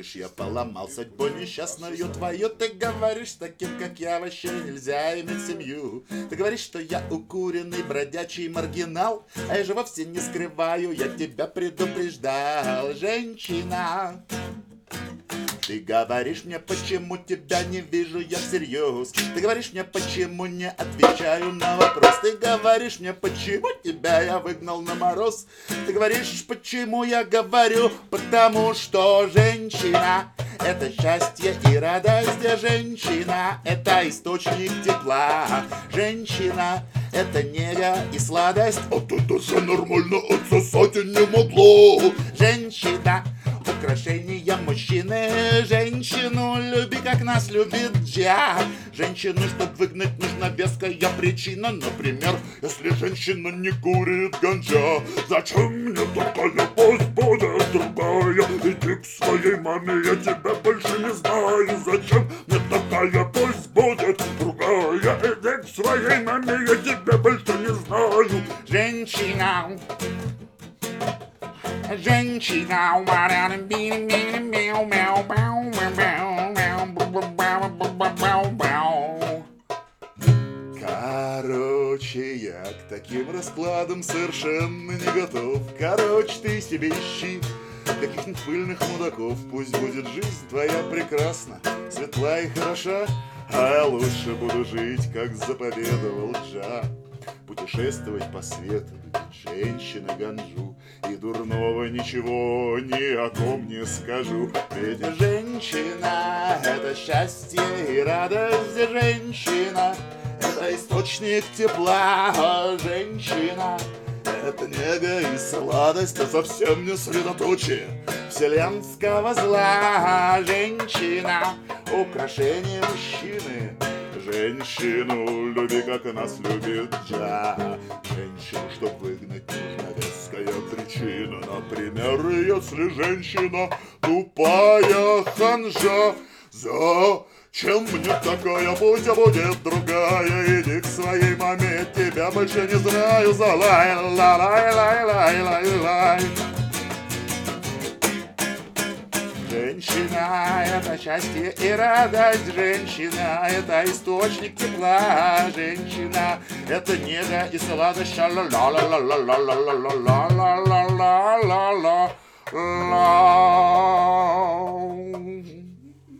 говоришь, я поломал судьбу несчастную твою. Ты говоришь, таким, как я, вообще нельзя иметь семью. Ты говоришь, что я укуренный бродячий маргинал А я же вовсе не скрываю, я тебя предупреждал Женщина ты говоришь мне, почему тебя не вижу я всерьез Ты говоришь мне, почему не отвечаю на вопрос Ты говоришь мне, почему тебя я выгнал на мороз Ты говоришь, почему я говорю, потому что женщина это счастье и радость женщина, это источник тепла. Женщина, это нега и сладость. А ты даже нормально отсосать не могло. Женщина, украшения. Мужчины Женщину люби, как нас любит Джа Женщину, чтобы выгнать, нужна веская причина. Например, если женщина не курит ганджа Зачем мне такая, пусть будет другая? Иди к своей маме, я тебя больше не знаю. Зачем мне такая, пусть будет другая? Иди к своей маме, я тебя больше не знаю. Женщина Женщина, Короче, я к таким раскладам совершенно не готов Короче, ты себе ищи каких-нибудь пыльных мудаков Пусть будет жизнь твоя прекрасна, светла и хороша А лучше буду жить, как заповедовал Джа Путешествовать по свету, женщина ганжу И дурного ничего ни о ком не скажу Ведь женщина — это счастье и радость Женщина — это источник тепла Женщина — это нега и сладость, а совсем не средоточие вселенского зла. Женщина — украшение мужчины, Женщину люби, как нас любит Джа. Женщину, чтоб выгнать, нужна веская причина Например, если женщина тупая ханжа Зачем мне такая, будь, а будет другая Иди к своей маме, тебя больше не знаю. Залай, лай, лай, лай, лай, лай Женщина — это счастье и радость, женщина — это источник тепла, женщина — это нега и сладость, ла ла ла ла ла ла ла ла ла ла ла ла ла